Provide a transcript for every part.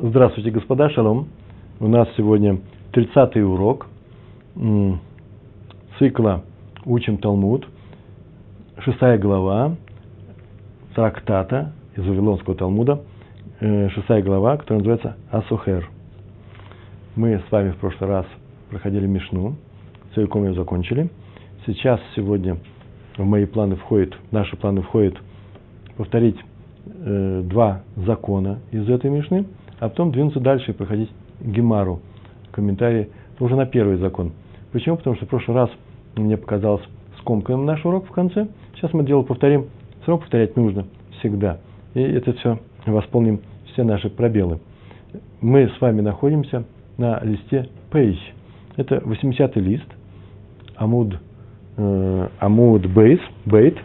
Здравствуйте, господа, шалом. У нас сегодня 30-й урок цикла «Учим Талмуд», шестая глава трактата из Вавилонского Талмуда, э, шестая глава, которая называется «Асухер». Мы с вами в прошлый раз проходили Мишну, целиком ее закончили. Сейчас, сегодня в мои планы входит, в наши планы входит повторить э, два закона из этой Мишны, а потом двинуться дальше и проходить Гемару, комментарии уже на первый закон. Почему? Потому что в прошлый раз мне показалось скомканным наш урок в конце. Сейчас мы дело повторим. Равно повторять нужно всегда. И это все восполним все наши пробелы. Мы с вами находимся на листе Page. Это 80-й лист, Амуд, э, Амуд Бейс, Бейт.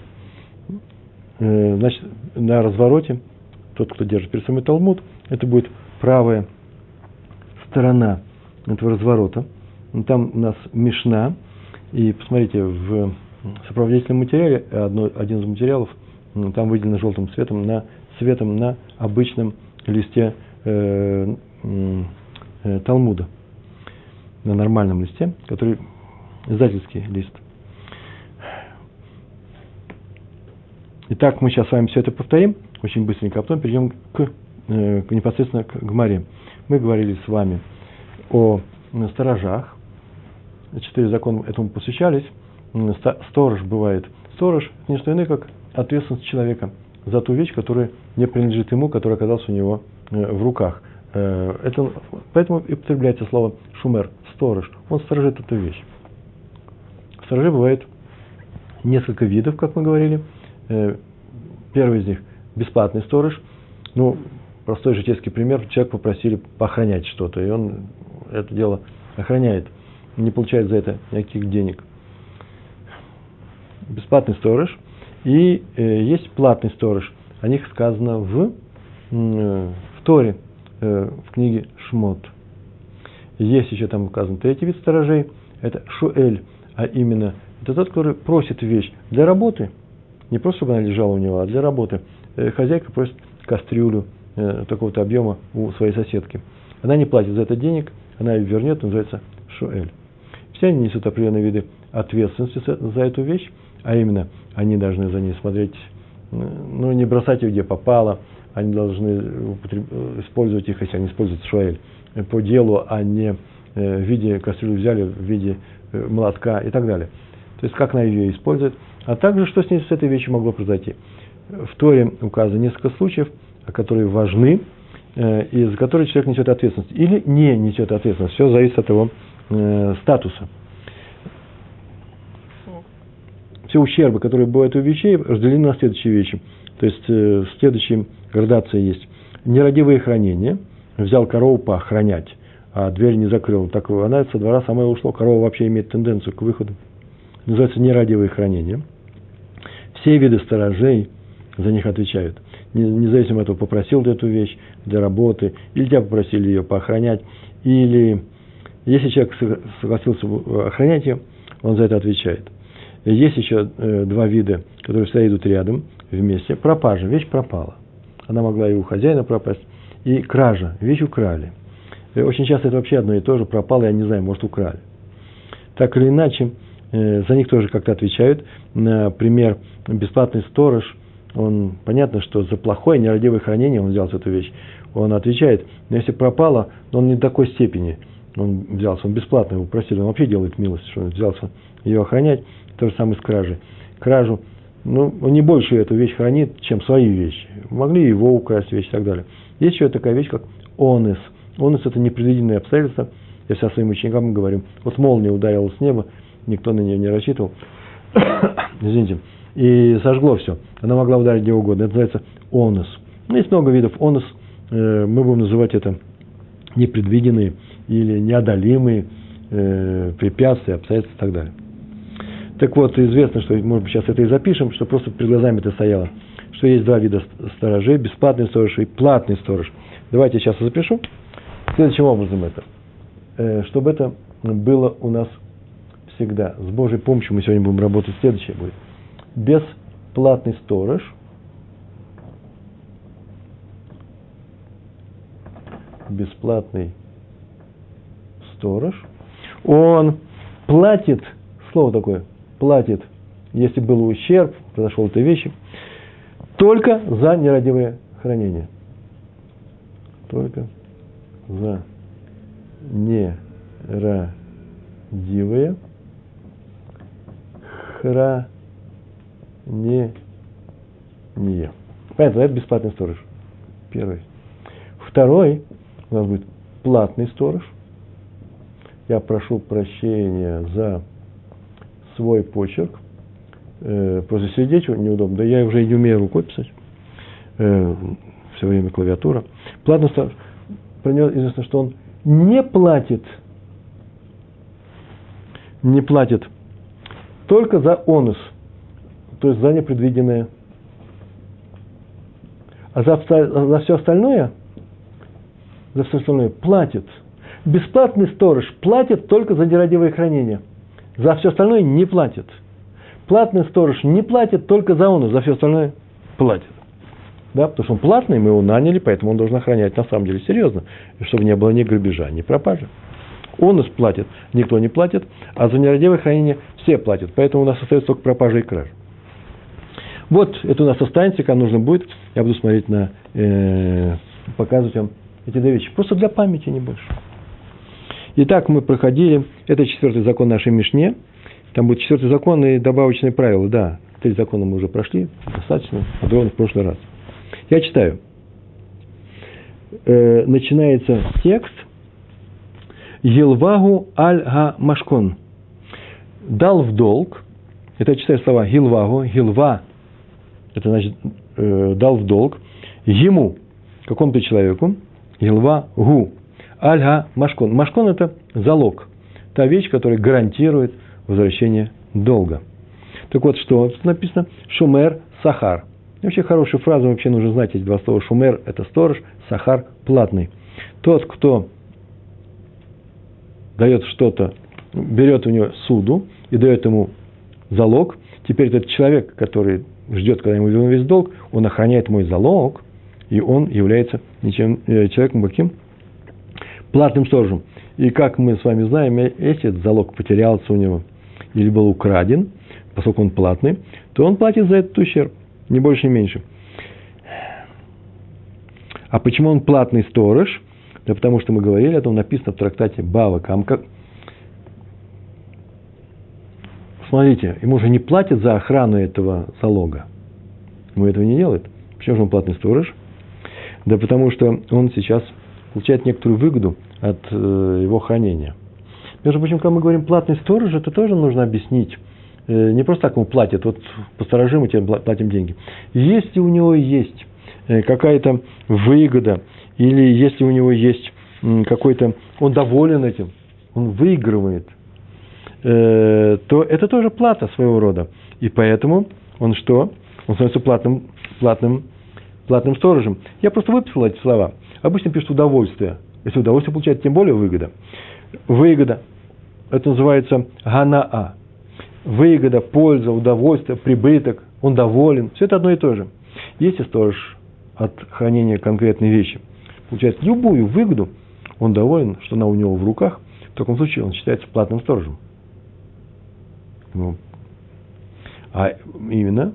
Э, значит, на развороте, тот, кто держит перед собой Талмуд, это будет правая сторона этого разворота. Там у нас Мишна. И посмотрите, в сопроводительном материале, одно, один из материалов, там выделено желтым цветом, на, цветом на обычном листе э, э, Талмуда. На нормальном листе, который издательский лист. Итак, мы сейчас с вами все это повторим очень быстренько, а потом перейдем к непосредственно к Гмаре. Мы говорили с вами о сторожах. Четыре закона этому посвящались. Сторож бывает. Сторож – это не что иное, как ответственность человека за ту вещь, которая не принадлежит ему, которая оказалась у него э, в руках. Э, это, поэтому и употребляется слово шумер, сторож. Он сторожит эту вещь. Сторожей бывает несколько видов, как мы говорили. Э, первый из них – бесплатный сторож. Ну, простой житейский пример. Человек попросили поохранять что-то, и он это дело охраняет, не получает за это никаких денег. Бесплатный сторож. И э, есть платный сторож. О них сказано в, э, в Торе, э, в книге Шмот. Есть еще там указан третий вид сторожей. Это Шуэль, а именно это тот, который просит вещь для работы. Не просто, чтобы она лежала у него, а для работы. Э, хозяйка просит кастрюлю э, такого-то объема у своей соседки. Она не платит за это денег, она ее вернет, называется шуэль. Все они несут определенные виды ответственности за эту вещь, а именно они должны за ней смотреть, ну, не бросать ее где попало, они должны использовать их, если они используют шуэль, по делу, а не э, в виде кастрюли взяли, в виде э, молотка и так далее. То есть, как она ее использует, а также, что с ней с этой вещью могло произойти. В Торе указано несколько случаев, которые важны, Э, и за который человек несет ответственность, или не несет ответственность. Все зависит от его э, статуса. Все ущербы, которые бывают у вещей, разделены на следующие вещи. То есть, э, следующие градации есть. Нерадивое хранение. Взял корову поохранять, а дверь не закрыл. Так она со двора сама ушла. Корова вообще имеет тенденцию к выходу. Называется нерадивое хранение. Все виды сторожей за них отвечают независимо от этого, попросил ты эту вещь для работы, или тебя попросили ее поохранять, или если человек согласился охранять ее, он за это отвечает. Есть еще э, два вида, которые всегда идут рядом, вместе. Пропажа, вещь пропала. Она могла и у хозяина пропасть. И кража, вещь украли. Очень часто это вообще одно и то же, пропало, я не знаю, может украли. Так или иначе, э, за них тоже как-то отвечают. Например, бесплатный сторож – он, понятно, что за плохое нерадивое хранение он взялся эту вещь. Он отвечает, но если пропало, он не до такой степени он взялся, он бесплатно его просил, он вообще делает милость, что он взялся ее охранять, то же самое с кражей. Кражу, ну, он не больше эту вещь хранит, чем свои вещи. Могли его украсть вещи и так далее. Есть еще такая вещь, как онес. Онес – это непредвиденные обстоятельства. Я сейчас своим ученикам говорю, вот молния ударила с неба, никто на нее не рассчитывал. Извините и сожгло все. Она могла ударить где угодно. Это называется онос. Ну, есть много видов онос. Э, мы будем называть это непредвиденные или неодолимые э, препятствия, обстоятельства и так далее. Так вот, известно, что, может быть, сейчас это и запишем, что просто перед глазами это стояло, что есть два вида сторожей, бесплатный сторож и платный сторож. Давайте я сейчас запишу. Следующим образом это. Э, чтобы это было у нас всегда. С Божьей помощью мы сегодня будем работать. Следующее будет бесплатный сторож, бесплатный сторож, он платит, слово такое, платит, если был ущерб, произошел этой вещи, только за нерадивое хранение. Только за нерадивое хранение. Понятно, это бесплатный сторож. Первый. Второй у нас будет платный сторож. Я прошу прощения за свой почерк. Э, просто сидеть неудобно. Да я уже и не умею рукой писать. Э, все время клавиатура. Платный сторож. Про него известно, что он не платит, не платит только за онус, то есть за непредвиденное. А за, за все остальное, за все остальное платит. Бесплатный сторож платит только за нерадивое хранение. За все остальное не платит. Платный сторож не платит только за онус, за все остальное платит. Да, потому что он платный, мы его наняли, поэтому он должен охранять на самом деле серьезно, чтобы не было ни грабежа, ни пропажи. Он нас платит, никто не платит, а за нерадивое хранение все платят. Поэтому у нас остается только пропажа и краж. Вот это у нас останется, когда нужно будет, я буду смотреть на, э, показывать вам эти две вещи. Просто для памяти, не больше. Итак, мы проходили, это четвертый закон нашей Мишне, там будет четвертый закон и добавочные правила, да. Три закона мы уже прошли, достаточно, подробно в прошлый раз. Я читаю. Э, начинается текст Елвагу аль-га машкон. Дал в долг. Это я читаю слова Гилвагу. Гилва. Это значит э, дал в долг. Ему, какому-то человеку. Гилва гу. Аль-га машкон. Машкон это залог. Та вещь, которая гарантирует возвращение долга. Так вот, что тут написано? Шумер сахар. Вообще хорошую фразу вообще нужно знать эти два слова. Шумер – это сторож, сахар – платный. Тот, кто дает что-то, берет у него суду и дает ему залог, теперь этот человек, который ждет, когда ему вернут весь долг, он охраняет мой залог, и он является ничем, э, человеком каким? Платным сторожем. И как мы с вами знаем, если этот залог потерялся у него или был украден, поскольку он платный, то он платит за этот ущерб ни больше, ни меньше. А почему он платный сторож? Да потому что мы говорили, это написано в трактате Бава Камка. Смотрите, ему же не платят за охрану этого залога. Ему этого не делают. Почему же он платный сторож? Да потому что он сейчас получает некоторую выгоду от э, его хранения. Между прочим, когда мы говорим платный сторож, это тоже нужно объяснить. Э, не просто так ему платят, вот посторожим, мы тебе платим деньги. Если у него есть э, какая-то выгода, или если у него есть какой-то, он доволен этим, он выигрывает, э, то это тоже плата своего рода. И поэтому он что? Он становится платным, платным, платным сторожем. Я просто выписал эти слова. Обычно пишут удовольствие. Если удовольствие получает, тем более выгода. Выгода. Это называется ганаа выгода, польза, удовольствие, прибыток, он доволен. Все это одно и то же. Если сторож от хранения конкретной вещи получает любую выгоду, он доволен, что она у него в руках, в таком случае он считается платным сторожем. Ну, а именно,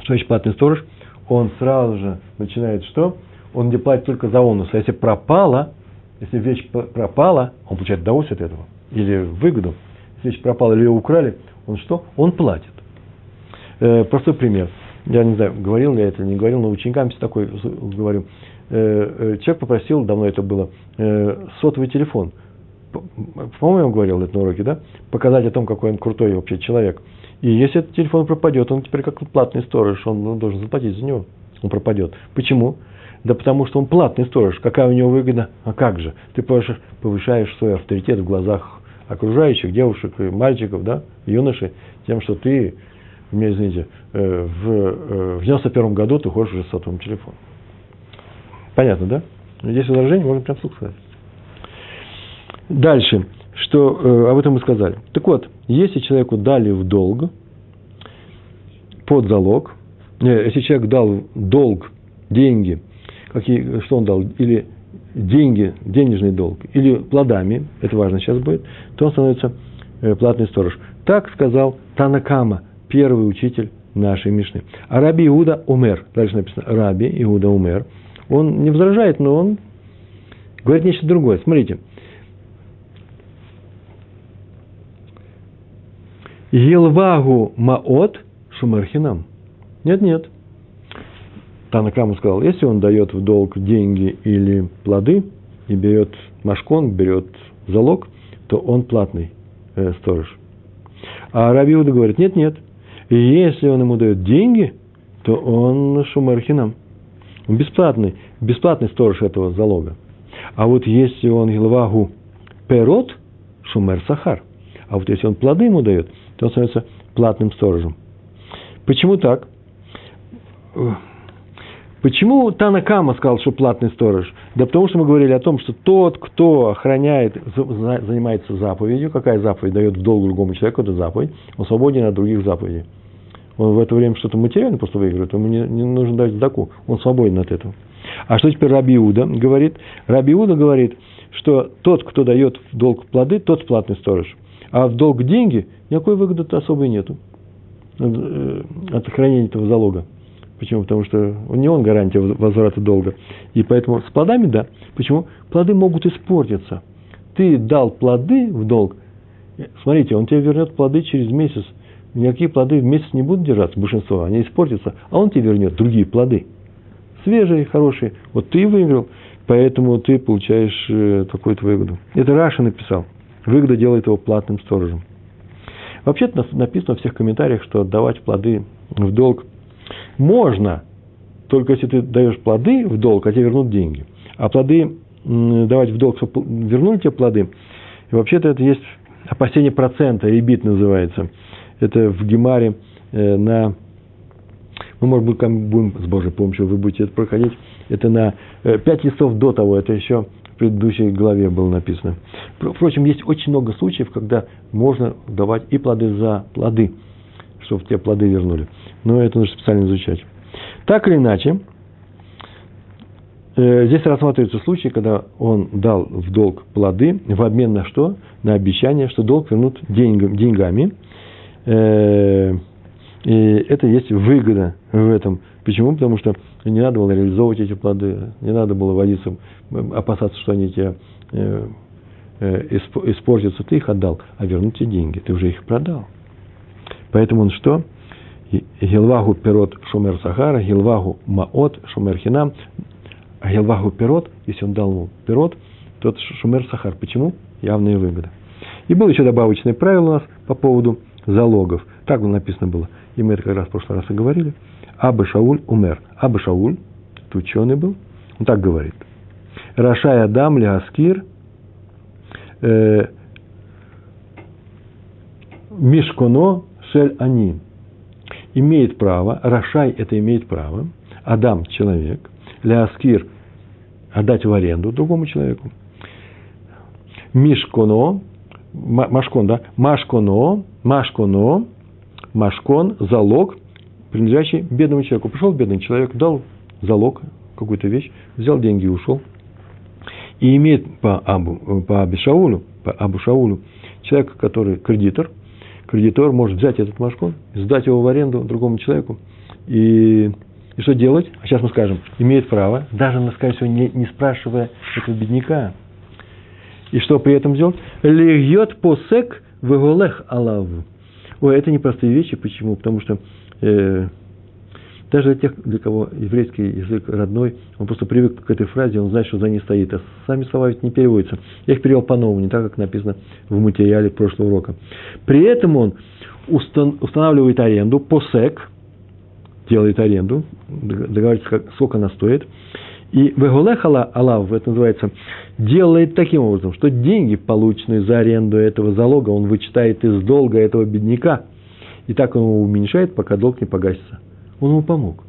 что значит платный сторож, он сразу же начинает что? Он не платит только за онус. А если пропала, если вещь пропала, он получает удовольствие от этого. Или выгоду. Если вещь пропала или ее украли, он что? Он платит. Э, простой пример. Я не знаю, говорил ли я это, не говорил, но ученикам такой говорю. Э, э, человек попросил, давно это было, э, сотовый телефон. По-моему, говорил это на уроке, да? Показать о том, какой он крутой вообще человек. И если этот телефон пропадет, он теперь как платный сторож, он должен заплатить за него. Он пропадет. Почему? Да потому что он платный сторож. Какая у него выгода? А как же? Ты повышаешь свой авторитет в глазах окружающих девушек и мальчиков, да, юношей, тем, что ты, мне извините, э, в, э, в 91 году ты ходишь уже с сотовым телефоном. Понятно, да? Здесь возражение можно прям вслух сказать. Дальше, что э, об этом мы сказали. Так вот, если человеку дали в долг, под залог, не, если человек дал долг, деньги, какие, что он дал, или деньги, денежный долг, или плодами, это важно сейчас будет, то он становится э, платный сторож. Так сказал Танакама, первый учитель нашей Мишны. А Раби Иуда умер. Дальше написано Раби Иуда умер. Он не возражает, но он говорит нечто другое. Смотрите. Елвагу маот шумерхинам. Нет, нет. Танакаму сказал, если он дает в долг деньги или плоды, и берет машкон, берет залог, то он платный э, сторож. А Рабиуда говорит, нет, нет, если он ему дает деньги, то он шумархинам. Он бесплатный, бесплатный сторож этого залога. А вот если он Гилвагу перот, шумер сахар. А вот если он плоды ему дает, то он становится платным сторожем. Почему так? Почему Танакама сказал, что платный сторож? Да потому что мы говорили о том, что тот, кто охраняет, занимается заповедью, какая заповедь дает в долг другому человеку, это заповедь, он свободен от других заповедей. Он в это время что-то материально просто выигрывает, ему не, не нужно дать сдаку, он свободен от этого. А что теперь Рабиуда говорит? Рабиуда говорит, что тот, кто дает в долг плоды, тот платный сторож. А в долг деньги никакой выгоды особой нету э, от сохранения этого залога. Почему? Потому что не он гарантия возврата долга. И поэтому с плодами, да. Почему? Плоды могут испортиться. Ты дал плоды в долг, смотрите, он тебе вернет плоды через месяц. Никакие плоды в месяц не будут держаться, большинство, они испортятся. А он тебе вернет другие плоды. Свежие, хорошие. Вот ты выиграл, поэтому ты получаешь э, такую-то выгоду. Это Раша написал. Выгода делает его платным сторожем. Вообще-то написано в всех комментариях, что давать плоды в долг – можно, только если ты даешь плоды в долг, а тебе вернут деньги. А плоды давать в долг, чтобы вернули тебе плоды, и вообще-то это есть опасение процента, ребит называется. Это в Гемаре э, на... Мы, может быть, будем с Божьей помощью, вы будете это проходить. Это на э, пять листов до того, это еще предыдущей главе было написано. Впрочем, есть очень много случаев, когда можно давать и плоды за плоды, чтобы те плоды вернули но это нужно специально изучать. Так или иначе, э, здесь рассматриваются случаи, когда он дал в долг плоды в обмен на что? На обещание, что долг вернут деньгами. Э, и это есть выгода в этом. Почему? Потому что не надо было реализовывать эти плоды, не надо было водиться, опасаться, что они тебе э, испортятся. Ты их отдал, а вернуть тебе деньги. Ты уже их продал. Поэтому он что? Гилвагу пирот шумер сахара, гилвагу маот шумер хинам. А гилвагу пирот, если он дал ему пирот, тот шумер сахар. Почему? Явная выгода. И было еще добавочное правило у нас по поводу залогов. Так написано было. И мы это как раз в прошлый раз и говорили. Аба Шауль умер. Аба Шауль, ученый был, он так говорит. Рашай Адам Ляскир э, Мишконо Шель Аним имеет право, Рашай это имеет право, Адам – человек, Ляскир – отдать в аренду другому человеку, Мишконо, Машкон, да, Машконо, Машконо, Машкон – залог, принадлежащий бедному человеку. Пришел бедный человек, дал залог, какую-то вещь, взял деньги и ушел. И имеет по Абу, по Абишаулю, по Абу Шаулю, человек, который кредитор, кредитор может взять этот машкон, сдать его в аренду другому человеку. И, и что делать? А сейчас мы скажем, имеет право, даже, скорее всего, не, не спрашивая этого бедняка. И что при этом сделать? Легьет посек выголех алаву. Ой, это непростые вещи. Почему? Потому что э, даже для тех, для кого еврейский язык родной, он просто привык к этой фразе, он знает, что за ней стоит. А сами слова ведь не переводятся. Я их перевел по-новому, не так, как написано в материале прошлого урока. При этом он устанавливает аренду, посек, делает аренду, договаривается, сколько она стоит. И веголехала Аллах, это называется, делает таким образом, что деньги, полученные за аренду этого залога, он вычитает из долга этого бедняка. И так он его уменьшает, пока долг не погасится. Он ему помог.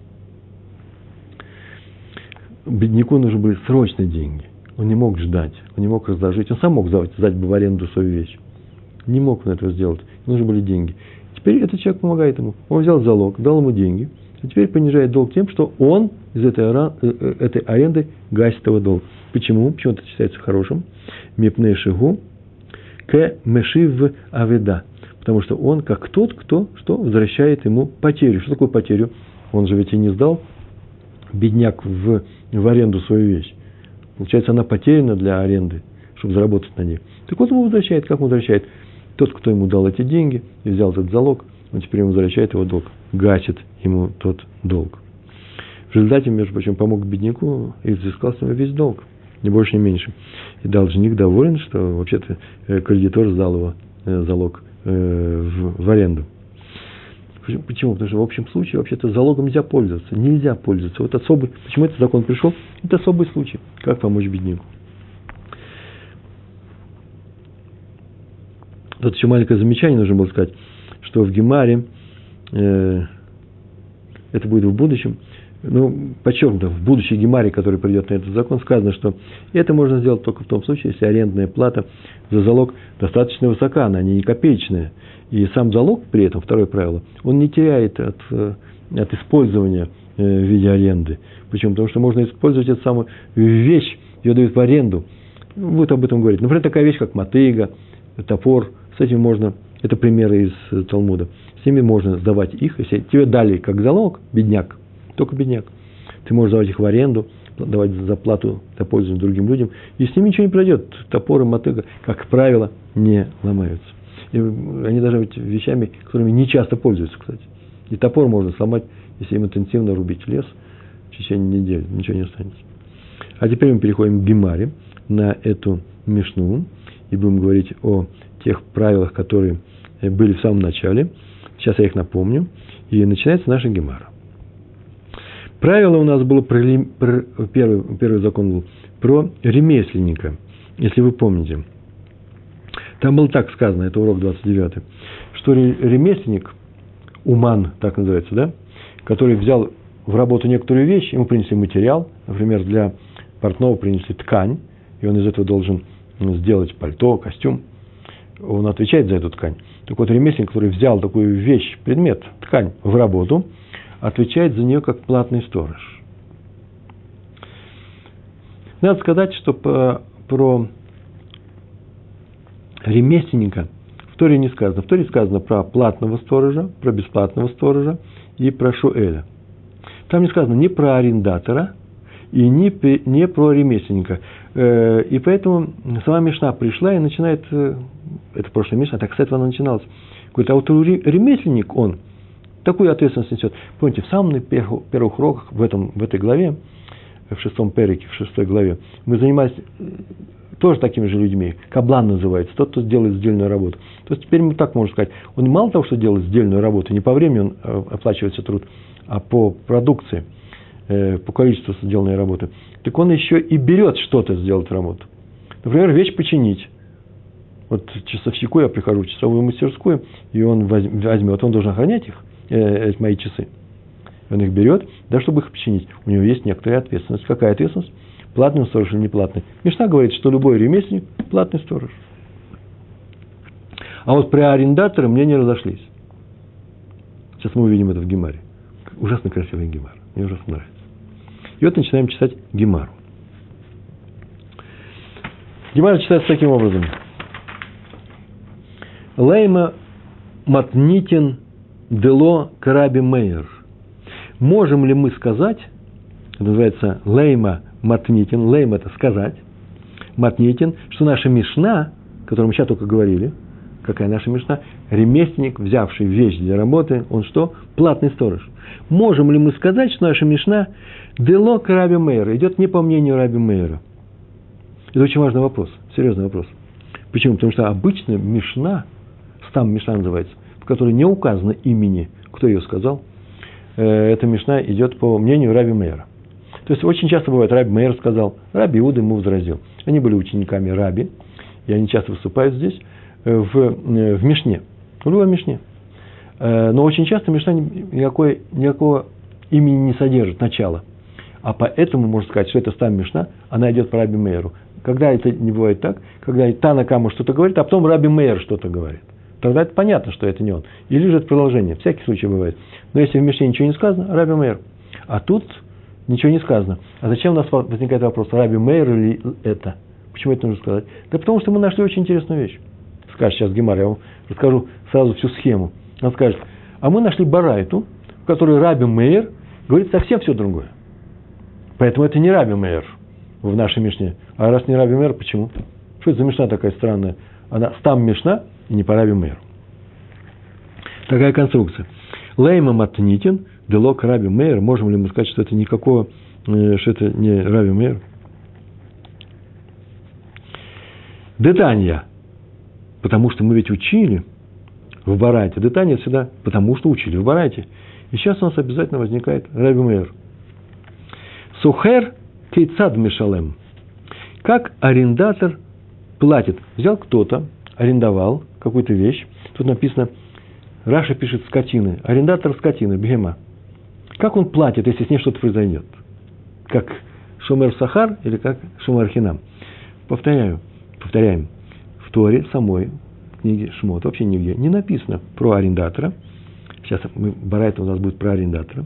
Бедняку нужны были срочные деньги. Он не мог ждать, он не мог разложить. Он сам мог сдать бы в аренду свою вещь. Не мог он этого сделать. Нужны были деньги. Теперь этот человек помогает ему. Он взял залог, дал ему деньги, то теперь понижает долг тем, что он из этой, э, э, этой аренды гасит его долг. Почему? Почему это считается хорошим? Мипней шигу к мешив аведа. Потому что он как тот, кто что возвращает ему потерю. Что такое потерю? Он же ведь и не сдал бедняк в, в аренду свою вещь. Получается, она потеряна для аренды, чтобы заработать на ней. Так вот, ему возвращает. Как он возвращает? Тот, кто ему дал эти деньги и взял этот залог, он теперь ему возвращает его долг, гасит ему тот долг. В результате, между прочим, помог бедняку и взыскал с него весь долг, ни больше, ни меньше. И должник доволен, что вообще-то э, кредитор сдал его э, залог э, в, аренду. Почему? Потому что в общем случае вообще-то залогом нельзя пользоваться. Нельзя пользоваться. Вот особый, почему этот закон пришел? Это особый случай. Как помочь бедняку? Тут еще маленькое замечание нужно было сказать, что в Гемаре, э, это будет в будущем, ну, подчеркнуто, в будущей Гемаре, который придет на этот закон, сказано, что это можно сделать только в том случае, если арендная плата за залог достаточно высока, она не копеечная. И сам залог при этом, второе правило, он не теряет от, э, от использования э, в виде аренды. Почему? Потому что можно использовать эту самую вещь, ее дают в аренду. Ну, будет об этом говорить. Например, такая вещь, как мотыга, топор, с этим можно, это примеры из э, Талмуда, с ними можно сдавать их, если тебе дали как залог, бедняк, только бедняк, ты можешь сдавать их в аренду, давать за плату за пользование другим людям, и с ними ничего не пройдет. Топоры, мотыга, как правило, не ломаются. И они даже быть вещами, которыми не часто пользуются, кстати. И топор можно сломать, если им интенсивно рубить лес в течение недели, ничего не останется. А теперь мы переходим к Гемаре, на эту Мишну, и будем говорить о тех правилах, которые были в самом начале. Сейчас я их напомню. И начинается наша Гемара. Правило у нас было про, про первый, первый закон был про ремесленника, если вы помните. Там было так сказано, это урок 29, что ремесленник, уман, так называется, да, который взял в работу некоторую вещь, ему принесли материал, например, для портного принесли ткань, и он из этого должен сделать пальто, костюм, он отвечает за эту ткань. Так вот, ремесленник, который взял такую вещь, предмет, ткань в работу, отвечает за нее как платный сторож. Надо сказать, что про ремесленника в Торе не сказано. В Торе сказано про платного сторожа, про бесплатного сторожа и про Шуэля. Там не сказано ни про арендатора и ни, не про ремесленника. Э, и поэтому сама Мишна пришла и начинает, э, это прошлая Мишна, так с этого она начиналась. Говорит, а вот ремесленник он такую ответственность несет. Помните, в самых первых, первых уроках в, этом, в этой главе, в шестом перике, в шестой главе, мы занимались тоже такими же людьми. Каблан называется, тот, кто делает сдельную работу. То есть теперь мы так можем сказать, он мало того, что делает сдельную работу, не по времени он э, оплачивается труд, а по продукции, э, по количеству сделанной работы, так он еще и берет что-то сделать работу. Например, вещь починить. Вот часовщику я прихожу в часовую мастерскую, и он возьмет, он должен охранять их, э, мои часы. Он их берет, да, чтобы их починить. У него есть некоторая ответственность. Какая ответственность? Платный сторож или неплатный. Мишна говорит, что любой ремесленник – платный сторож. А вот при арендаторе мнения разошлись. Сейчас мы увидим это в Гемаре. Ужасно красивый Гемар. Мне ужасно нравится. И вот начинаем читать Гемару. Гемара читается таким образом. Лейма Матнитин Дело Караби Мейер. Можем ли мы сказать, это называется Лейма матнитин, лейм это сказать, матнитин, что наша мишна, о которой мы сейчас только говорили, какая наша мишна, ремесленник, взявший вещь для работы, он что? Платный сторож. Можем ли мы сказать, что наша мишна дело к Раби Мейра, идет не по мнению Раби Мейра? Это очень важный вопрос, серьезный вопрос. Почему? Потому что обычно мишна, стам мишна называется, в которой не указано имени, кто ее сказал, э, эта мишна идет по мнению Раби Мейра. То есть очень часто бывает, Раби Мейер сказал, Раби Иуда ему возразил. Они были учениками Раби, и они часто выступают здесь, э, в, э, в Мишне, в любой Мишне. Э, но очень часто Мишна никакой, никакого имени не содержит, начала. А поэтому можно сказать, что это стам Мишна, она идет по Раби Мейеру. Когда это не бывает так, когда Тана Кама что-то говорит, а потом Раби Мейер что-то говорит. тогда это понятно, что это не он. Или же это продолжение. Всякий случай бывает. Но если в Мишне ничего не сказано, Раби Мейер. А тут ничего не сказано. А зачем у нас возникает вопрос, Раби Мейер или это? Почему это нужно сказать? Да потому что мы нашли очень интересную вещь. Скажет сейчас Гемар, я вам расскажу сразу всю схему. Он скажет, а мы нашли Барайту, в которой Раби Мейер говорит совсем все другое. Поэтому это не Раби Мейер в нашей Мишне. А раз не Раби Мейер, почему? Что это за Мишна такая странная? Она стам Мишна и не по Раби Мейеру. Такая конструкция. Лейма Матнитин, Делок Раби Мейер. Можем ли мы сказать, что это никакого, э, что это не Раби Мейер? Детанья. Потому что мы ведь учили в Барайте. Детанья всегда потому что учили в Барайте. И сейчас у нас обязательно возникает Раби Мейер. Сухер кейцад мишалем. Как арендатор платит. Взял кто-то, арендовал какую-то вещь. Тут написано, Раша пишет скотины. Арендатор скотины, бегема. Как он платит, если с ней что-то произойдет? Как Шумер Сахар или как Шумер Хинам? Повторяю, повторяем. В Торе самой, в книге Шмот, вообще нигде не написано про арендатора. Сейчас мы, Барайта у нас будет про арендатора.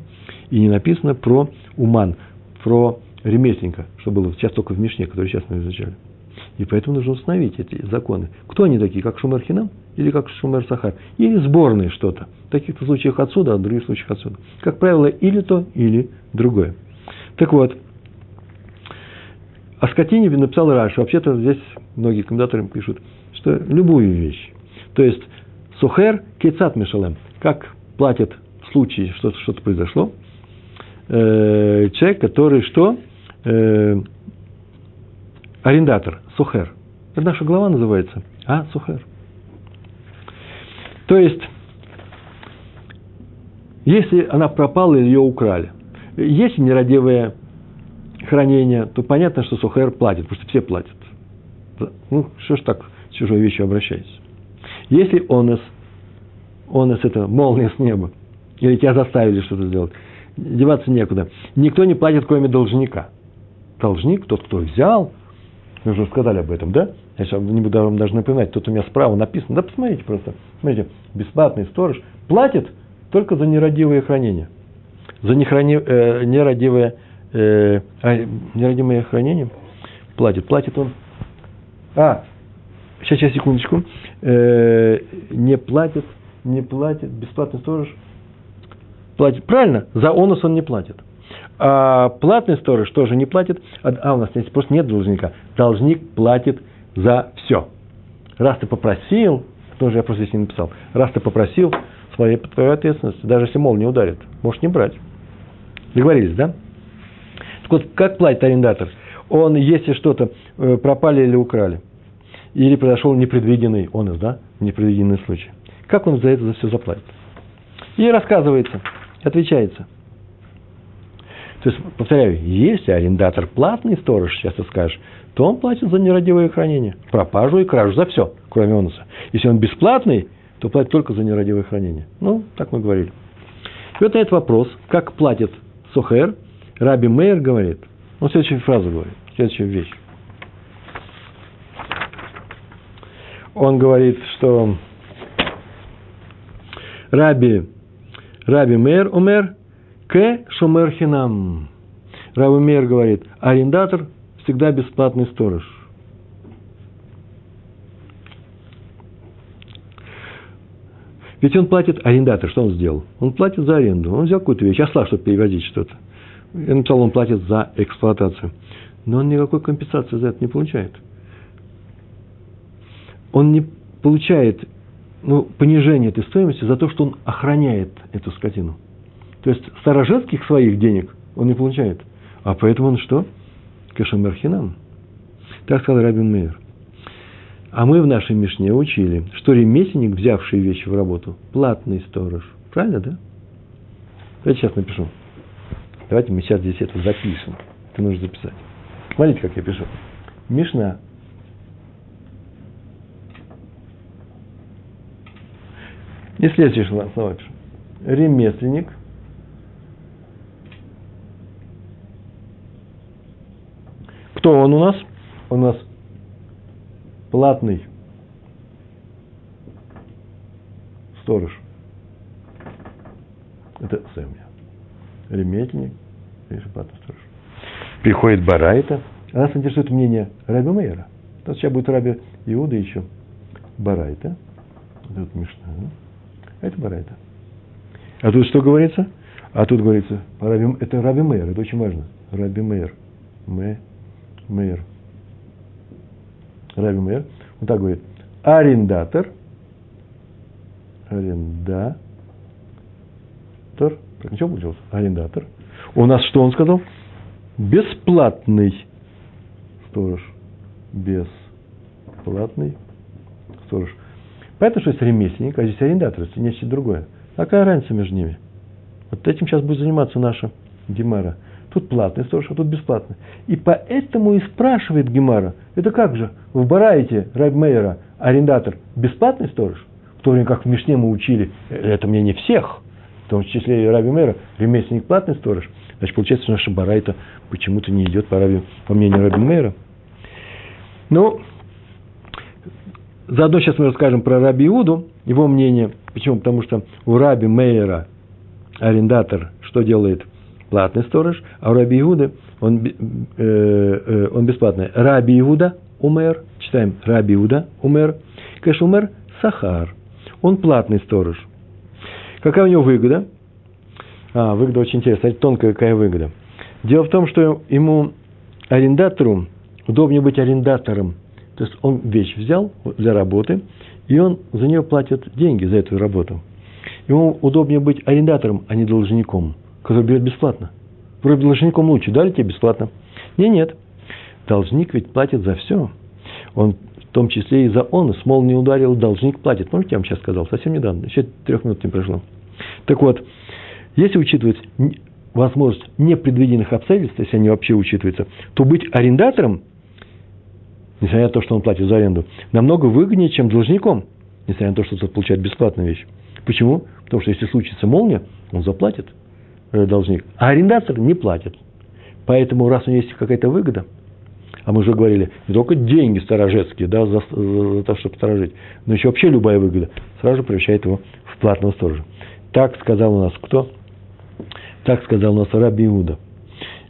И не написано про уман, про ремесленника, что было сейчас только в Мишне, который сейчас мы изучали. И поэтому нужно установить эти законы. Кто они такие, как Шумер Хинам или как Шумер Сахар? Или сборные что-то. В таких-то случаях отсюда, а в других случаях отсюда. Как правило, или то, или другое. Так вот, о скотине написал Раш. Вообще-то здесь многие комментаторы пишут, что любую вещь. То есть, сухер кейцат мишалем. Как платят в случае, что что-то произошло, э, человек, который что? Э, арендатор, сухер. Это наша глава называется. А, сухер. То есть, если она пропала или ее украли, если нерадивое хранение, то понятно, что сухер платит, потому что все платят. Ну, что ж так с чужой вещью обращаясь. Если онес, онес это молния с неба, или тебя заставили что-то сделать, деваться некуда. Никто не платит, кроме должника. Должник, тот, кто взял, мы уже сказали об этом, да? Я сейчас не буду вам даже напоминать, тут у меня справа написано. Да посмотрите просто. Смотрите, бесплатный сторож платит только за нерадивое хранение. За нехрани, э, нерадивое, э, а, нерадивое хранение платит. Платит он. А, сейчас, сейчас, секундочку. Э, не платит, не платит, бесплатный сторож платит. Правильно, за онус он не платит. А платный сторож тоже не платит. А, а у нас здесь просто нет должника. Должник платит за все. Раз ты попросил, тоже я просто здесь не написал, раз ты попросил, своей твоей ответственности, даже если мол не ударит, можешь не брать. Договорились, да? Так вот, как платит арендатор? Он, если что-то э, пропали или украли, или произошел непредвиденный, он да, непредвиденный случай, как он за это за все заплатит? И рассказывается, отвечается. То есть, повторяю, если арендатор платный сторож, сейчас ты скажешь, то он платит за нерадивое хранение, пропажу и кражу, за все, кроме онуса. Если он бесплатный, то платит только за нерадивое хранение. Ну, так мы говорили. И вот этот вопрос, как платит Сухер, Раби Мейер говорит, он следующую фразу говорит, следующую вещь. Он говорит, что Раби, Раби Мейер умер, к шумер хинам. Раби Мейер говорит, арендатор всегда бесплатный сторож. Ведь он платит, арендатор, что он сделал? Он платит за аренду. Он взял какую-то вещь, осла, чтобы перевозить что-то. Я написал, он платит за эксплуатацию. Но он никакой компенсации за это не получает. Он не получает ну, понижение этой стоимости за то, что он охраняет эту скотину. То есть старожитских своих денег он не получает. А поэтому он что? Кашамерхинам. Так сказал Рабин Мейер. А мы в нашей Мишне учили, что ремесленник, взявший вещи в работу, платный сторож. Правильно, да? Давайте сейчас напишу. Давайте мы сейчас здесь это запишем. Это нужно записать. Смотрите, как я пишу. Мишна. И следующее слово пишу. Ремесленник – Кто он у нас? Он у нас платный сторож. Это Сэмня. Ремесленник, видишь, платный сторож. Приходит Барайта. А нас интересует мнение Раби Мейера. То сейчас будет Раби Иуда еще. Барайта. Тут Мишна. Это Барайта. А тут что говорится? А тут говорится, Раби, это Раби Мейер, это очень важно. Раби Мейер. Мэ, Мейер. Раби Мейер. Он так говорит. Арендатор. Арендатор. Так, ничего получилось? Арендатор. У нас что он сказал? Бесплатный сторож. Бесплатный сторож. Понятно, что есть ремесленник, а здесь арендатор, это нечто другое. Какая разница между ними? Вот этим сейчас будет заниматься наша Гемара. Тут платный сторож, а тут бесплатный. И поэтому и спрашивает Гемара, это как же, в Бараите Райбмейера арендатор бесплатный сторож? В то время как в Мишне мы учили, это мне не всех, том числе и Раби Мэра, ремесленник платный сторож. Значит, получается, что наша Барайта почему-то не идет по, Раби, по мнению Раби Мэра. Ну, заодно сейчас мы расскажем про Раби Иуду, его мнение. Почему? Потому что у Раби Мейера арендатор что делает? Платный сторож, а у Раби Иуды он, э, э, он бесплатный. Раби Иуда умер, читаем Раби Иуда умер, Кэш умер Сахар. Он платный сторож. Какая у него выгода? А, выгода очень интересная. Тонкая какая выгода. Дело в том, что ему, арендатору, удобнее быть арендатором. То есть он вещь взял для работы, и он за нее платит деньги за эту работу. Ему удобнее быть арендатором, а не должником, который берет бесплатно. Вроде должником лучше, дали тебе бесплатно. Не, нет. Должник ведь платит за все. Он том числе и за он. Смол не ударил, должник платит. Помните, я вам сейчас сказал, совсем недавно, еще трех минут не прошло. Так вот, если учитывать возможность непредвиденных обстоятельств, если они вообще учитываются, то быть арендатором, несмотря на то, что он платит за аренду, намного выгоднее, чем должником, несмотря на то, что тот получает бесплатную вещь. Почему? Потому что если случится молния, он заплатит э, должник, а арендатор не платит. Поэтому, раз у него есть какая-то выгода, а мы уже говорили, не только деньги сторожецкие, да, за, за то, чтобы сторожить, но еще вообще любая выгода, сразу же превращает его в платного сторожа. Так сказал у нас кто? Так сказал у нас Раби Иуда.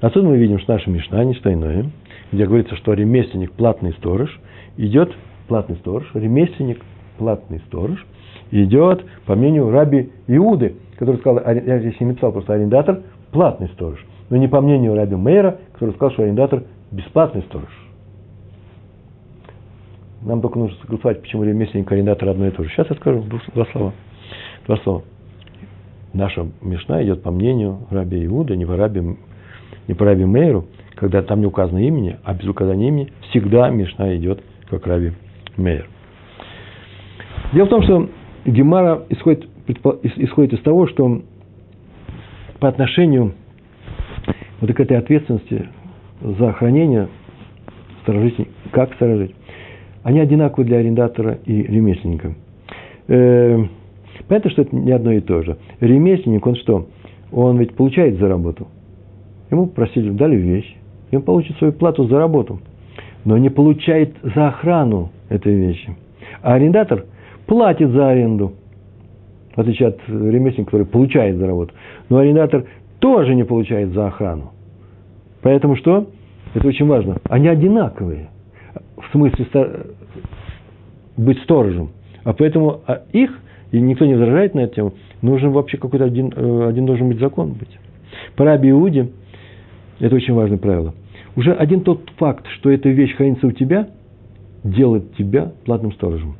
Отсюда мы видим, что наша Мишна не что иное, где говорится, что ремесленник – платный сторож, идет платный сторож, ремесленник – платный сторож, идет, по мнению Раби Иуды, который сказал, я здесь не написал, просто арендатор – платный сторож. Но не по мнению Раби Мейра, который сказал, что арендатор – бесплатный сторож. Нам только нужно согласовать, почему ремесленник и арендатор одно и то же. Сейчас я скажу два слова. Два слова наша Мишна идет по мнению Раби Иуда, не по Раби, не по Раби Мейру, когда там не указано имени, а без указания имени всегда Мишна идет как Раби Мейр. Дело в том, что Гемара исходит, исходит из того, что по отношению вот к этой ответственности за хранение сторожить, как сторожить, они одинаковы для арендатора и ремесленника. Э, Понятно, что это не одно и то же. Ремесленник, он что? Он ведь получает за работу. Ему просили, дали вещь, и он получит свою плату за работу. Но не получает за охрану этой вещи. А арендатор платит за аренду. В отличие от ремесленника, который получает за работу. Но арендатор тоже не получает за охрану. Поэтому что? Это очень важно. Они одинаковые. В смысле быть сторожем. А поэтому а их и никто не возражает на эту тему, нужен вообще какой-то один, э, один должен быть закон быть. По Раби Иуде, это очень важное правило, уже один тот факт, что эта вещь хранится у тебя, делает тебя платным сторожем.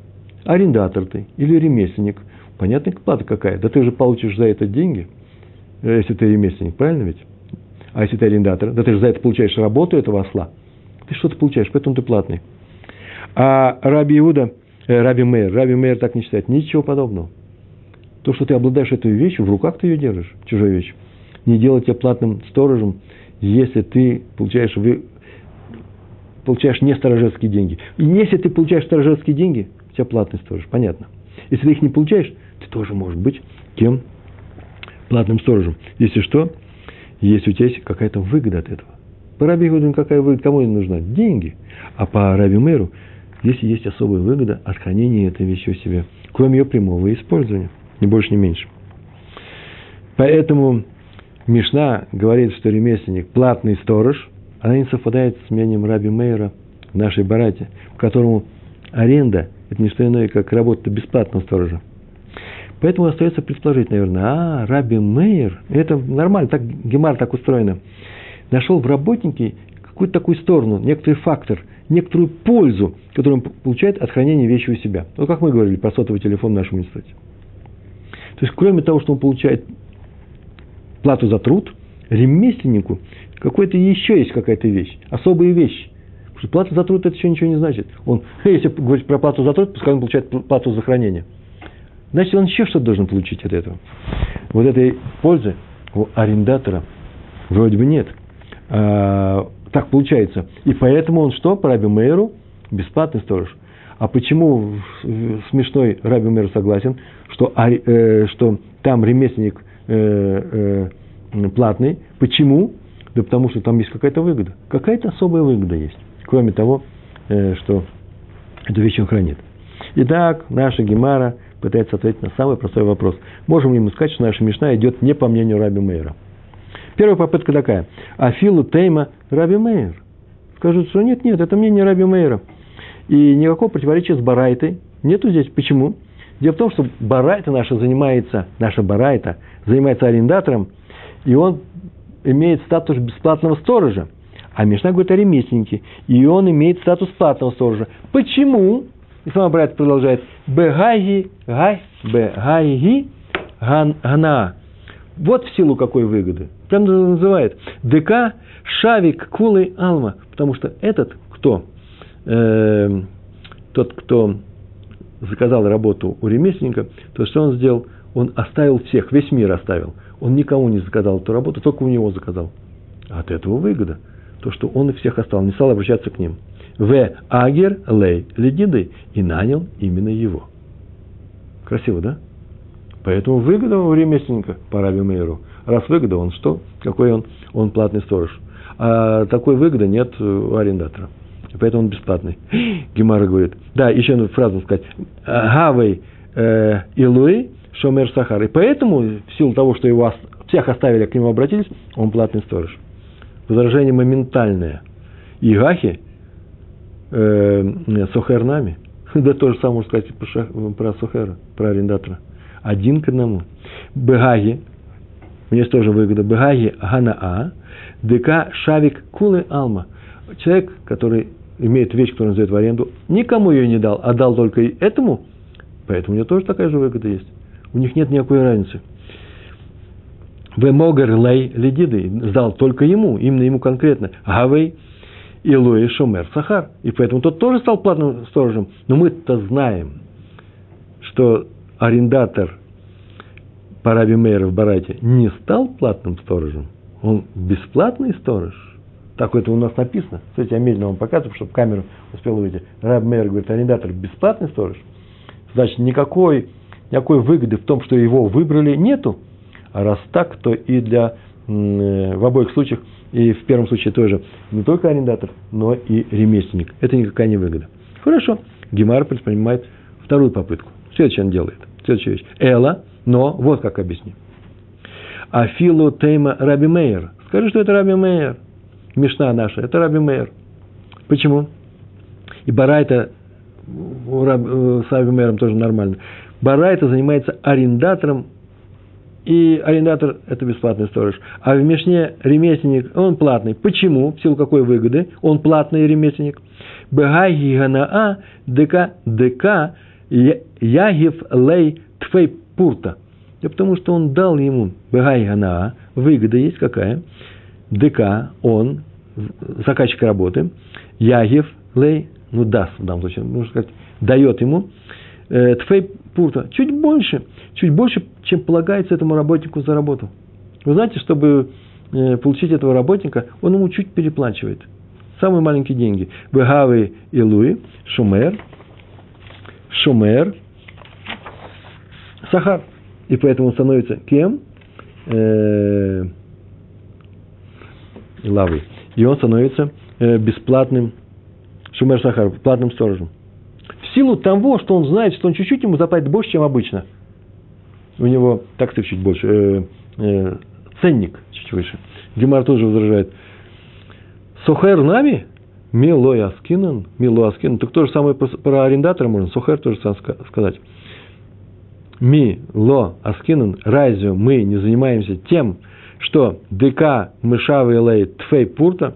Арендатор ты или ремесленник, понятно, плата какая, да ты же получишь за это деньги, э, если ты ремесленник, правильно ведь? А если ты арендатор, да ты же за это получаешь работу этого осла. Ты что-то получаешь, поэтому ты платный. А Раби Иуда – Э, Раби Мейер. Раби Мейер так не считает. Ничего подобного. То, что ты обладаешь этой вещью, в руках ты ее держишь, чужой вещь. Не делать тебя платным сторожем, если ты получаешь, вы, получаешь не сторожевские деньги. И если ты получаешь сторожевские деньги, у тебя платный сторож, понятно. Если ты их не получаешь, ты тоже можешь быть кем? Платным сторожем. Если что, если у тебя есть какая-то выгода от этого. По Раби Гудин какая выгода? Кому не нужна? Деньги. А по Раби Мэру если есть особая выгода от хранения этой вещи у себя, кроме ее прямого использования. ни больше, ни меньше. Поэтому Мишна говорит, что ремесленник – платный сторож, она не совпадает с мнением Раби Мейера в нашей барате, в которому аренда – это не что иное, как работа бесплатного сторожа. Поэтому остается предположить, наверное, а, Раби Мейер, это нормально, так Гемар так устроено, нашел в работнике какую-то такую сторону, некоторый фактор, некоторую пользу, которую он получает от хранения вещи у себя. Вот как мы говорили про сотовый телефон в нашем институте. То есть, кроме того, что он получает плату за труд, ремесленнику какой-то еще есть какая-то вещь, особая вещь. Потому что плата за труд это еще ничего не значит. Он, если говорить про плату за труд, пускай он получает плату за хранение. Значит, он еще что-то должен получить от этого. Вот этой пользы у арендатора вроде бы нет. А, так получается. И поэтому он что? По Раби Мейеру бесплатный сторож. А почему смешной Раби Мейер согласен, что, э, что там ремесленник э, э, платный? Почему? Да потому что там есть какая-то выгода. Какая-то особая выгода есть. Кроме того, э, что эту вещь он хранит. Итак, наша Гемара пытается ответить на самый простой вопрос. Можем ли мы сказать, что наша Мишна идет не по мнению Раби Мейера? Первая попытка такая. Афилу Тейма Раби Мейер. Скажут, что нет, нет, это мнение Раби Мейера. И никакого противоречия с Барайтой нету здесь. Почему? Дело в том, что Барайта наша занимается, наша Барайта занимается арендатором, и он имеет статус бесплатного сторожа. А Мишна говорит о ремесленнике, и он имеет статус платного сторожа. Почему? И сама Барайта продолжает. Бегаги, гай, бегаги, гана. Вот в силу какой выгоды. Прям называет. ДК Шавик Кулы Алма. Потому что этот, кто, э, тот, кто заказал работу у ремесленника, то что он сделал? Он оставил всех, весь мир оставил. Он никому не заказал эту работу, только у него заказал. А от этого выгода. То, что он их всех оставил, не стал обращаться к ним. В. Агер Лей Ледиды. И нанял именно его. Красиво, да? Поэтому выгода у ремесленника по Раби Мейру. Раз выгода, он что? Какой он? Он платный сторож. А такой выгоды нет у арендатора. Поэтому он бесплатный. Гемара говорит. Да, еще одну фразу сказать. Гавей э, Илуи Шомер Сахар. И поэтому, в силу того, что его всех оставили, к нему обратились, он платный сторож. Возражение моментальное. Игахи э, Сухер нами. Да то же самое можно сказать про, про Сухера, про арендатора один к одному. Бегаги, у него тоже выгода, Бегаги Ганаа, ДК Шавик Кулы Алма. Человек, который имеет вещь, которую он сдает в аренду, никому ее не дал, а дал только этому, поэтому у него тоже такая же выгода есть. У них нет никакой разницы. Вемогер лей ледиды сдал только ему, именно ему конкретно. Гавей и Луи Шумер Сахар. И поэтому тот тоже стал платным сторожем. Но мы-то знаем, что арендатор по Раби Мейера в Барате не стал платным сторожем, он бесплатный сторож. Так это у нас написано. Кстати, я медленно вам показываю, чтобы камера успела выйти. Раб Мейер говорит, арендатор бесплатный сторож. Значит, никакой, никакой выгоды в том, что его выбрали, нету. А раз так, то и для, э, в обоих случаях, и в первом случае тоже, не только арендатор, но и ремесленник. Это никакая не выгода. Хорошо. Гемар предпринимает вторую попытку. Следующее он делает. Следующая вещь. Эла, но, вот как объясним. Афилу Тейма Раби Мейер. Скажи, что это Раби Мейер. Мишна наша, это Раби Мейер. Почему? И Барайта э, с Раби Мейером тоже нормально. Барайта занимается арендатором, и арендатор – это бесплатный сторож. А в Мишне ремесленник, он платный. Почему? В силу какой выгоды? Он платный ремесленник. Бегайги ганаа дк дк Ягев лей тфей пурта. Да потому что он дал ему бегай гана, выгода есть какая? ДК, он, заказчик работы, Ягев лей, ну даст в данном случае, нужно сказать, дает ему э, тфей пурта, чуть больше, чуть больше, чем полагается этому работнику за работу. Вы знаете, чтобы э, получить этого работника, он ему чуть переплачивает. Самые маленькие деньги. Бегавы и Луи, Шумер – шумер, сахар. И поэтому он становится кем? Э, лавой. И он становится э, бесплатным шумер сахар, платным сторожем. В силу того, что он знает, что он чуть-чуть ему заплатит больше, чем обычно. У него так чуть больше, э, э, ценник чуть выше. Гемар тоже возражает. Сухер нами? Милой Аскинан, Милой Аскинан. Так то же самое про арендатора можно, Сухер тоже сказать. Ми, ло, аскинан, разве мы не занимаемся тем, что ДК мышавы лей тфей пурта,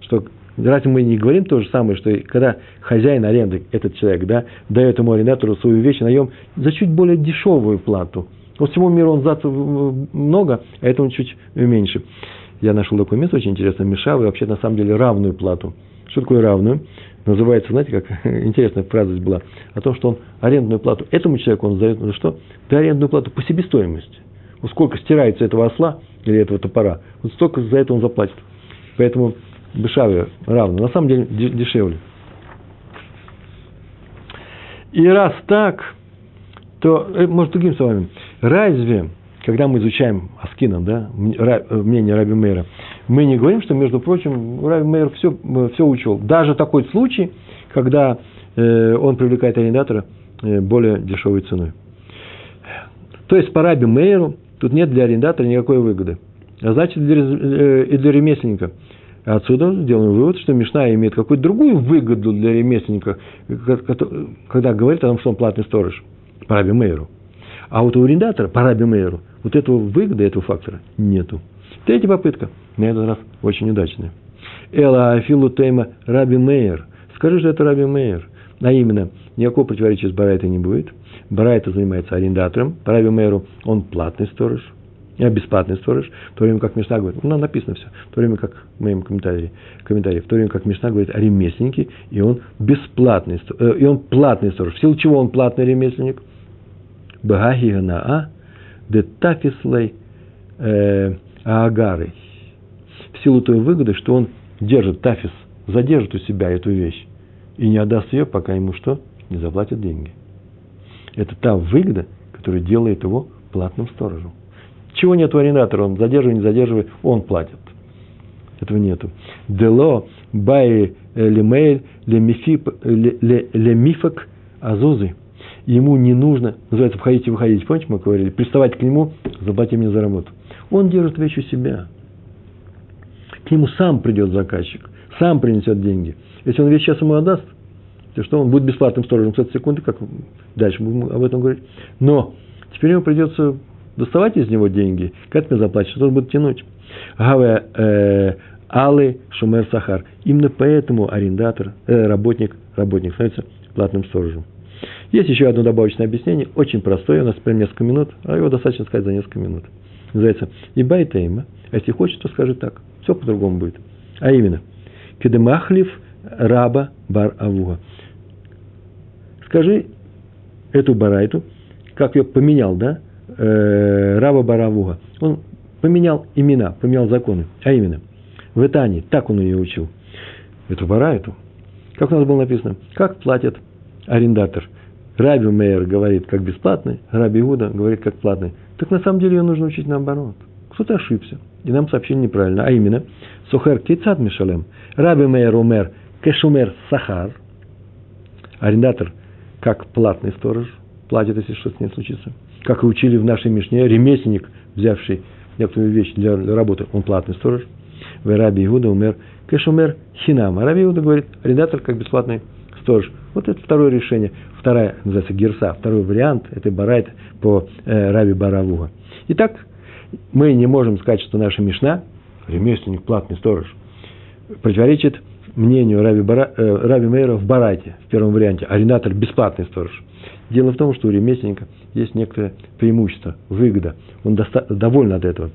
что разве мы не говорим то же самое, что когда хозяин аренды, этот человек, да, дает этому арендатору свою вещь наем за чуть более дешевую плату. Вот всему миру он за много, а этому чуть меньше. Я нашел такое место очень интересное, Мишавы, вообще на самом деле равную плату. Что такое равную? Называется, знаете, как интересная фраза здесь была, о том, что он арендную плату этому человеку он сдает за что? Да арендную плату по себестоимости. Вот сколько стирается этого осла или этого топора, вот столько за это он заплатит. Поэтому Бешаве равно. На самом деле дешевле. И раз так, то, э, может, другими словами, разве, когда мы изучаем Аскинан, да, мнение Раби Мейра, мы не говорим, что, между прочим, Раби Мейер все, все учел. Даже такой случай, когда э, он привлекает арендатора э, более дешевой ценой. То есть по Раби Мейеру тут нет для арендатора никакой выгоды. А значит, для, э, и для ремесленника. Отсюда сделаем вывод, что Мишна имеет какую-то другую выгоду для ремесленника, когда говорит о том, что он платный сторож по Раби Мейеру. А вот у арендатора по Раби Мейеру вот этого выгоды, этого фактора нету. Третья попытка, на этот раз очень удачная. Эла Афилу Тейма Раби Мейер. Скажи, что это Раби Мейер. А именно, никакого противоречия с Барайтой не будет. Барайта занимается арендатором. По Раби Мейеру он платный сторож. Я бесплатный сторож, в то время как Мишна говорит, ну, написано все, в то время как в моем комментарии, комментарии, в то время как Мишна говорит о ремесленнике, и он бесплатный, э, и он платный сторож. В силу чего он платный ремесленник? Багахи ганаа, де тафислей э, Аагарой. В силу той выгоды, что он держит тафис, задержит у себя эту вещь и не отдаст ее, пока ему что? Не заплатят деньги. Это та выгода, которая делает его платным сторожем. Чего нет у арендатора, он задерживает, не задерживает, он платит. Этого нету. Дело бай лемейль лемифак азузы. Ему не нужно, называется, входить и выходить. Помните, мы говорили, приставать к нему, заплати мне за работу. Он держит вещь у себя. К нему сам придет заказчик, сам принесет деньги. Если он вещь сейчас ему отдаст, то что он будет бесплатным сторожем 30 секунды, как дальше будем об этом говорить. Но теперь ему придется доставать из него деньги, как мне заплатить, что он будет тянуть. Гаве Алы Шумер Сахар. Именно поэтому арендатор, работник, работник становится платным сторожем. Есть еще одно добавочное объяснение, очень простое, у нас прям несколько минут, а его достаточно сказать за несколько минут называется Иба и Тейма. А если хочешь, то скажи так. Все по-другому будет. А именно, Кедемахлив раба бар авуга. Скажи эту барайту, как ее поменял, да, э, раба бар авуга. Он поменял имена, поменял законы. А именно, в Итании, так он ее учил. Эту барайту. Как у нас было написано, как платят арендатор. Раби Мейер говорит, как бесплатный, Раби Иуда говорит, как платный. Так на самом деле ее нужно учить наоборот. Кто-то ошибся, и нам сообщили неправильно. А именно, Сухер Кицат Мишалем, Раби Мейер Умер Кешумер Сахар, арендатор, как платный сторож, платит, если что с ним случится. Как и учили в нашей Мишне, ремесленник, взявший некоторую вещь для, работы, он платный сторож. В Раби Иуда умер Кешумер Хинам. А Раби Иуда говорит, арендатор как бесплатный сторож. Вот это второе решение вторая, называется герса, второй вариант этой барайт по э, Раби Баравуга. Итак, мы не можем сказать, что наша Мишна, ремесленник, платный сторож, противоречит мнению Раби, Бара, э, Раби Мейра в Барайте, в первом варианте, арендатор бесплатный сторож. Дело в том, что у ремесленника есть некоторое преимущество, выгода. Он доволен от этого.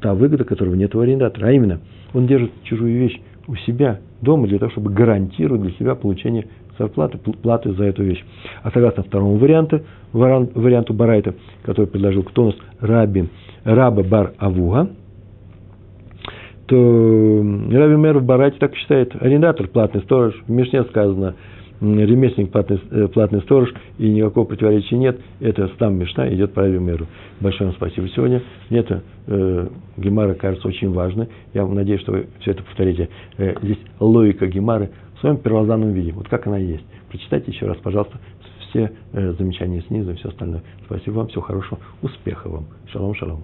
Та выгода, которого нет у арендатора. А именно, он держит чужую вещь у себя дома для того, чтобы гарантировать для себя получение зарплаты, платы за эту вещь. А согласно второму варианту, варианту Барайта, который предложил кто у нас, Рабин, Раба Бар Авуга, то Раби Мэр в Барайте так считает, арендатор, платный сторож, в Мишне сказано, ремесленник, платный, э, платный сторож, и никакого противоречия нет, это сам Мишна идет по Раби Мэру. Большое вам спасибо сегодня. Мне это э, Гемара кажется очень важно. Я надеюсь, что вы все это повторите. Э, здесь логика Гемары в своем первозданном виде, вот как она есть. Прочитайте еще раз, пожалуйста, все замечания снизу и все остальное. Спасибо вам, всего хорошего, успехов вам. Шалом, шалом.